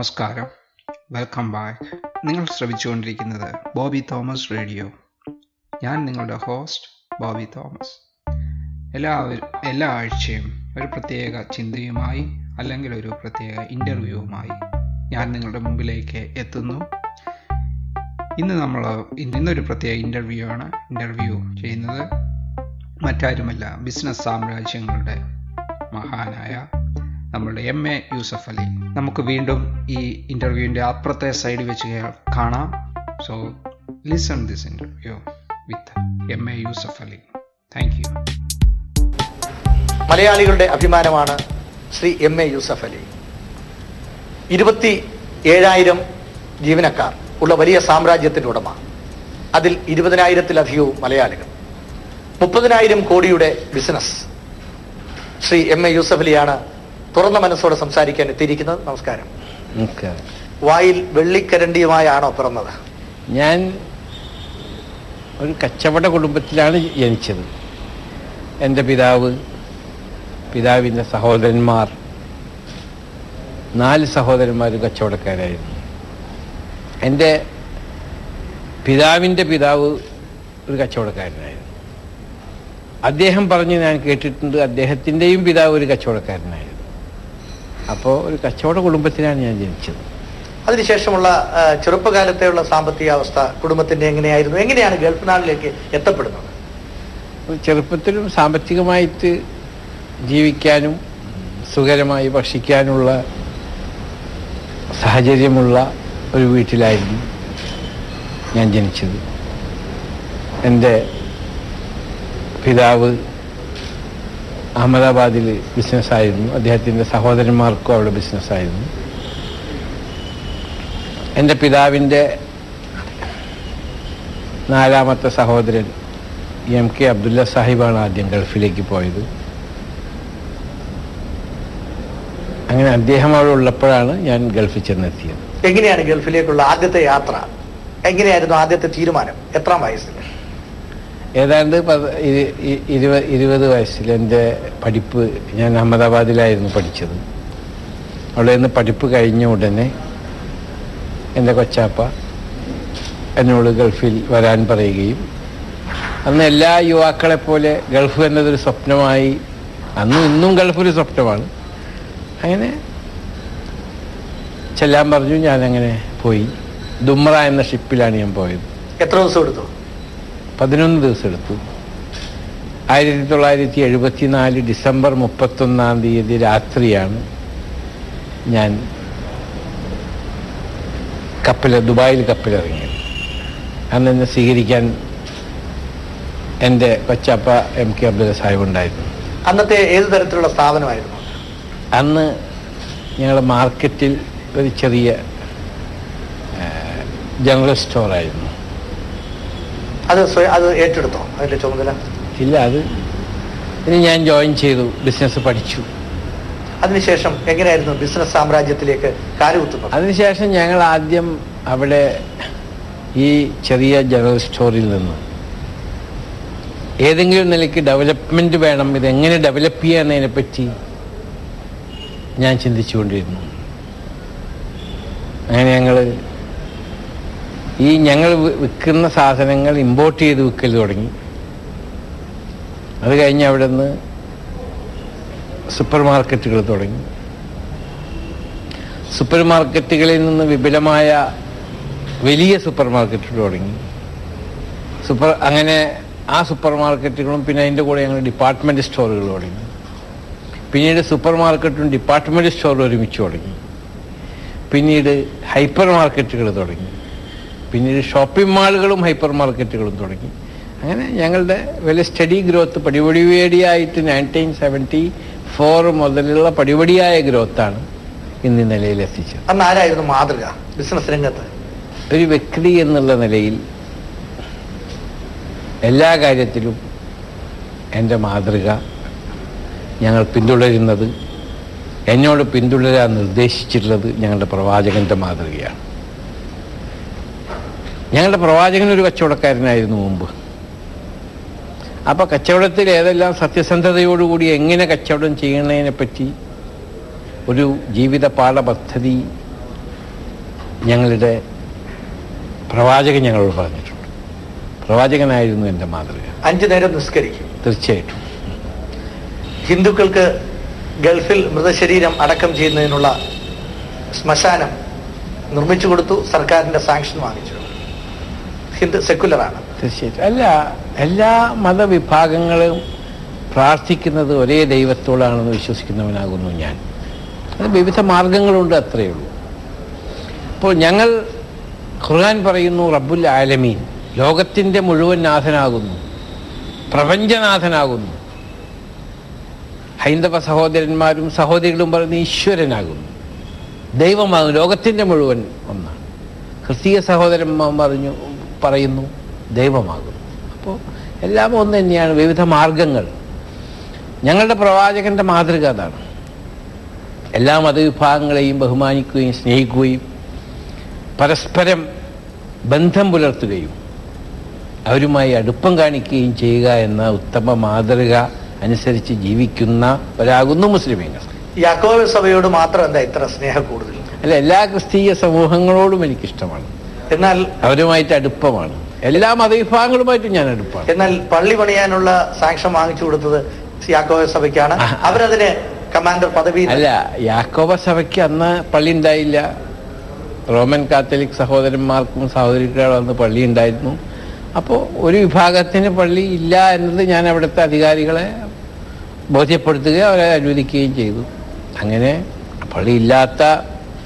നമസ്കാരം. Welcome back നിങ്ങൾ ശ്രമിച്ചുകൊണ്ടിരിക്കുന്നത് ബോബി തോമസ് റേഡിയോ. ഞാൻ നിങ്ങളുടെ ഹോസ്റ്റ് ബോബി തോമസ്. എല്ലാവരും എല്ലാ ആഴ്ചയും ഒരു പ്രത്യേക ചിന്തയുമായി അല്ലെങ്കിൽ ഒരു പ്രത്യേക ഇന്റർവ്യൂവുമായി ഞാൻ നിങ്ങളുടെ മുമ്പിലേക്ക് എത്തുന്നു. ഇന്ന് നമ്മൾ ഇന്നൊരു പ്രത്യേക ഇന്റർവ്യൂ ആണ്. ഇന്റർവ്യൂ ചെയ്യുന്നത് മറ്റാരുമല്ല ബിസിനസ് സാമ്രാജ്യങ്ങളുടെ മഹാനായ നമ്മളുടെ എം എ യൂസഫ് അലി. നമുക്ക് വീണ്ടും ഈ ഇന്റർവ്യൂവിന്റെ അപ്പുറത്തെ സൈഡ് വെച്ച് കാണാം. So listen this interview with M A Yusuf Ali thank you മലയാളികളുടെ അഭിമാനമാണ് ശ്രീ എം എ യൂസഫ് അലി ഇരുപത്തി ഏഴായിരം ജീവനക്കാർ ഉള്ള വലിയ സാമ്രാജ്യത്തിന്റെ ഉടമ. അതിൽ ഇരുപതിനായിരത്തിലധികവും മലയാളികൾ. മുപ്പതിനായിരം കോടിയുടെ ബിസിനസ് ശ്രീ എം എ യൂസഫ് അലിയാണ് തുറന്ന മനസ്സോടെ സംസാരിക്കാൻ എത്തിയിരിക്കുന്നത് നമസ്കാരം. നമസ്കാരം വായിൽ വെള്ളിക്കരണ്ടിയുമായാണോ പിറന്നത്? ഞാൻ ഒരു കച്ചവട കുടുംബത്തിലാണ് ജനിച്ചത്. എന്റെ പിതാവ് പിതാവിന്റെ സഹോദരന്മാർ നാല് സഹോദരന്മാർ കച്ചവടക്കാരായിരുന്നു. എന്റെ പിതാവിന്റെ പിതാവ് ഒരു കച്ചവടക്കാരനായിരുന്നു. അദ്ദേഹം പറഞ്ഞ് ഞാൻ കേട്ടിട്ടുണ്ട് അദ്ദേഹത്തിന്റെയും പിതാവ് ഒരു കച്ചവടക്കാരനായിരുന്നു. അപ്പോൾ ഒരു കച്ചവട കുടുംബത്തിനാണ് ഞാൻ ജനിച്ചത്. അതിനുശേഷമുള്ള ചെറുപ്പകാലത്തെയുള്ള സാമ്പത്തിക അവസ്ഥ കുടുംബത്തിന്റെ എങ്ങനെയായിരുന്നു? എങ്ങനെയാണ് ഗൾഫ് നാട്ടിലേക്ക് എത്തപ്പെടുന്നത് ചെറുപ്പത്തിലും സാമ്പത്തികമായിട്ട് ജീവിക്കാനും സുഖകരമായി ഭക്ഷിക്കാനുള്ള സാഹചര്യമുള്ള ഒരു വീട്ടിലായിരുന്നു ഞാൻ ജനിച്ചത്. എന്റെ പിതാവ് അഹമ്മദാബാദിൽ ബിസിനസ്സായിരുന്നു അദ്ദേഹത്തിന്റെ സഹോദരന്മാർക്കും അവിടെ ബിസിനസ്സായിരുന്നു എന്റെ പിതാവിന്റെ നാലാമത്തെ സഹോദരൻ എം കെ അബ്ദുല്ല സാഹിബാണ് ആദ്യം ഗൾഫിലേക്ക് പോയത്. അങ്ങനെ അദ്ദേഹം അവിടെ ഉള്ളപ്പോഴാണ് ഞാൻ ഗൾഫിൽ ചെന്നെത്തിയത്. എങ്ങനെയാണ് ഗൾഫിലേക്കുള്ള ആദ്യത്തെ യാത്ര? എങ്ങനെയായിരുന്നു ആദ്യത്തെ തീരുമാനം? എത്രാം വയസ്സിൽ? ഏതാണ്ട് പത്- ഇരുപത് ഇരുപത് വയസ്സിൽ എന്റെ പഠിപ്പ് ഞാൻ അഹമ്മദാബാദിലായിരുന്നു പഠിച്ചത്. അവിടെ നിന്ന് പഠിപ്പ് കഴിഞ്ഞ ഉടനെ എന്റെ കൊച്ചാപ്പ എന്നോട് ഗൾഫിൽ വരാൻ പറയുകയും അന്ന് എല്ലാ യുവാക്കളെ പോലെ ഗൾഫ് എന്നതൊരു സ്വപ്നമായി അന്നും ഇന്നും ഗൾഫ് ഒരു സ്വപ്നമാണ്. അങ്ങനെ ചെല്ലാൻ പറഞ്ഞു ഞാനങ്ങനെ പോയി. ദുമ്ര എന്ന ഷിപ്പിലാണ് ഞാൻ പോയത്. എത്ര ദിവസം എടുത്തു? പതിനൊന്ന് ദിവസം എടുത്തു ആയിരത്തി തൊള്ളായിരത്തി എഴുപത്തിനാല് ഡിസംബർ മുപ്പത്തൊന്നാം തീയതി രാത്രിയാണ് ഞാൻ കപ്പൽ ദുബായിൽ കപ്പലിറങ്ങിയത്. അന്ന് എന്നെ സ്വീകരിക്കാൻ എന്റെ കൊച്ചപ്പ എം കെ അബ്ദുൽ സാഹിബ് ഉണ്ടായിരുന്നു. അന്നത്തെ ഏത് തരത്തിലുള്ള സ്ഥാപനമായിരുന്നു? അന്ന് ഞങ്ങളുടെ മാർക്കറ്റിൽ ഒരു ചെറിയ ജനറൽ സ്റ്റോറായിരുന്നു. അത് അത് ഏറ്റെടുത്തോ? അതിന്റെ ചുമതല? ഇല്ല അത് ഇനി ഞാൻ ജോയിൻ ചെയ്തു ബിസിനസ് പഠിച്ചു. അതിനുശേഷം എങ്ങനെയായിരുന്നു ബിസിനസ് സാമ്രാജ്യത്തിലേക്ക് കാലുകുത്തുന്നത്? അതിനുശേഷം ഞങ്ങൾ ആദ്യം അവിടെ ഈ ചെറിയ ജനറൽ സ്റ്റോറിൽ നിന്ന്. ഏതെങ്കിലും നിലയ്ക്ക് ഡെവലപ്മെന്റ് വേണം ഇതെങ്ങനെ ഡെവലപ്പ് ചെയ്യാന്നതിനെ പറ്റി ഞാൻ ചിന്തിച്ചുകൊണ്ടിരുന്നു. അങ്ങനെ ഞങ്ങൾ ഈ ഞങ്ങൾ വിൽക്കുന്ന സാധനങ്ങൾ ഇമ്പോർട്ട് ചെയ്ത് വിൽക്കൽ തുടങ്ങി. അത് കഴിഞ്ഞ് അവിടെ നിന്ന് സൂപ്പർ മാർക്കറ്റുകൾ തുടങ്ങി. സൂപ്പർ മാർക്കറ്റുകളിൽ നിന്ന് വിപുലമായ വലിയ സൂപ്പർ മാർക്കറ്റുകൾ തുടങ്ങി. സൂപ്പർ അങ്ങനെ ആ സൂപ്പർ മാർക്കറ്റുകളും പിന്നെ അതിന്റെ കൂടെ ഞങ്ങൾ ഡിപ്പാർട്ട്മെന്റ് സ്റ്റോറുകൾ തുടങ്ങി. പിന്നീട് സൂപ്പർ മാർക്കറ്റും ഡിപ്പാർട്ട്മെന്റ് സ്റ്റോറും ഒരുമിച്ച് തുടങ്ങി. പിന്നീട് ഹൈപ്പർ മാർക്കറ്റുകൾ തുടങ്ങി. പിന്നീട് ഷോപ്പിംഗ് മാളുകളും ഹൈപ്പർ മാർക്കറ്റുകളും തുടങ്ങി. അങ്ങനെ ഞങ്ങളുടെ വലിയ സ്റ്റഡി ഗ്രോത്ത് പടിപടിപടിയായിട്ട് നയന്റീൻ സെവന്റി ഫോർ മുതലുള്ള പടിപടിയായ ഗ്രോത്താണ് ഇന്ന് നിലയിൽ എത്തിച്ചത്. അന്ന് ആരായിരുന്നു മാതൃക? ബിസിനസ് രംഗത്ത്? ഒരു വ്യക്തി എന്നുള്ള നിലയിൽ എല്ലാ കാര്യത്തിലും എന്റെ മാതൃക ഞങ്ങൾ പിന്തുടരുന്നത് എന്നോട് പിന്തുടരാൻ നിർദ്ദേശിച്ചിട്ടുള്ളത് ഞങ്ങളുടെ പ്രവാചകന്റെ മാതൃകയാണ്. ഞങ്ങളുടെ പ്രവാചകൻ ഒരു കച്ചവടക്കാരനായിരുന്നു മുമ്പ്. അപ്പൊ കച്ചവടത്തിൽ ഏതെല്ലാം സത്യസന്ധതയോടുകൂടി എങ്ങനെ കച്ചവടം ചെയ്യുന്നതിനെ പറ്റി ഒരു ജീവിത പാഠപദ്ധതി ഞങ്ങളുടെ പ്രവാചകൻ ഞങ്ങളോട് പറഞ്ഞിട്ടുണ്ട്. പ്രവാചകനായിരുന്നു എന്റെ മാതൃക. അഞ്ചു നേരം നിസ്കരിക്കും. തീർച്ചയായിട്ടും. ഹിന്ദുക്കൾക്ക് ഗൾഫിൽ മൃതശരീരം അടക്കം ചെയ്യുന്നതിനുള്ള ശ്മശാനം നിർമ്മിച്ചു കൊടുത്തു സർക്കാരിന്റെ സാങ്ഷൻ വാങ്ങിച്ചു. ഹിന്ദു സെക്കുലറാണ് തീർച്ചയായിട്ടും. അല്ല എല്ലാ മതവിഭാഗങ്ങളും പ്രാർത്ഥിക്കുന്നത് ഒരേ ദൈവത്തോടാണെന്ന് വിശ്വസിക്കുന്നവനാകുന്നു ഞാൻ. അത് വിവിധ മാർഗങ്ങളുണ്ട് അത്രയേ ഉള്ളൂ. അപ്പോൾ ഞങ്ങൾ ഖുർആൻ പറയുന്നു റബ്ബുൽ ആലമീൻ ലോകത്തിന്റെ മുഴുവൻ നാഥനാകുന്നു പ്രപഞ്ചനാഥനാകുന്നു. ഹൈന്ദവ സഹോദരന്മാരും സഹോദരികളും പറയുന്ന ഈശ്വരനാകുന്നു. ദൈവമാകുന്നു ലോകത്തിന്റെ മുഴുവൻ ഒന്നാണ്. ക്രിസ്തീയ സഹോദരന്മാർ പറഞ്ഞു പറയുന്നു ദൈവമാകുന്നു. അപ്പോൾ എല്ലാം ഒന്ന് തന്നെയാണ് വിവിധ മാർഗങ്ങൾ. ഞങ്ങളുടെ പ്രവാചകന്റെ മാതൃക അതാണ്. എല്ലാ മതവിഭാഗങ്ങളെയും ബഹുമാനിക്കുകയും സ്നേഹിക്കുകയും പരസ്പരം ബന്ധം പുലർത്തുകയും അവരുമായി അടുപ്പം കാണിക്കുകയും ചെയ്യുക എന്ന ഉത്തമ മാതൃക അനുസരിച്ച് ജീവിക്കുന്ന ഒരാകുന്നു മുസ്ലിമീങ്ങൾ. യാക്കോബ സഭയോട് മാത്രം എന്താ ഇത്ര സ്നേഹം കൂടുതൽ? അല്ല എല്ലാ ക്രിസ്തീയ സമൂഹങ്ങളോടും എനിക്കിഷ്ടമാണ്. എന്നാൽ അവരുമായിട്ട് അടുപ്പമാണ്. എല്ലാ മതവിഭാഗങ്ങളുമായിട്ടും ഞാൻ അടുപ്പാണ്. എന്നാൽ പള്ളി പണിയാനുള്ള സാക്ഷ്യം വാങ്ങിച്ചു കൊടുത്തത് യാക്കോബ സഭയ്ക്കാണ്. അവരതിന് കമാൻഡർ പദവി അല്ല യാക്കോബ സഭയ്ക്ക് അന്ന് പള്ളി ഉണ്ടായില്ല. റോമൻ കാത്തലിക് സഹോദരന്മാർക്കും സഹോദരിക്കാരും അന്ന് പള്ളി ഉണ്ടായിരുന്നു. അപ്പോൾ ഒരു വിഭാഗത്തിന് പള്ളി ഇല്ല എന്നത് ഞാൻ അവിടുത്തെ അധികാരികളെ ബോധ്യപ്പെടുത്തുകയും അവരെ അനുവദിക്കുകയും ചെയ്തു. അങ്ങനെ പള്ളിയില്ലാത്ത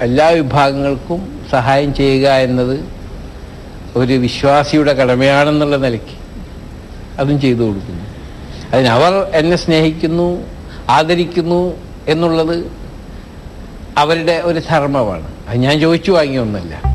എല്ലാ വിഭാഗങ്ങൾക്കും സഹായം ചെയ്യുക എന്നത് ഒരു വിശ്വാസിയുടെ കടമയാണെന്നുള്ള നിലയ്ക്ക് അതും ചെയ്തു കൊടുക്കുന്നു. അതിനവർ എന്നെ സ്നേഹിക്കുന്നു ആദരിക്കുന്നു എന്നുള്ളത് അവരുടെ ഒരു ധർമ്മമാണ്. അത് ഞാൻ ചോദിച്ചു വാങ്ങിയൊന്നല്ല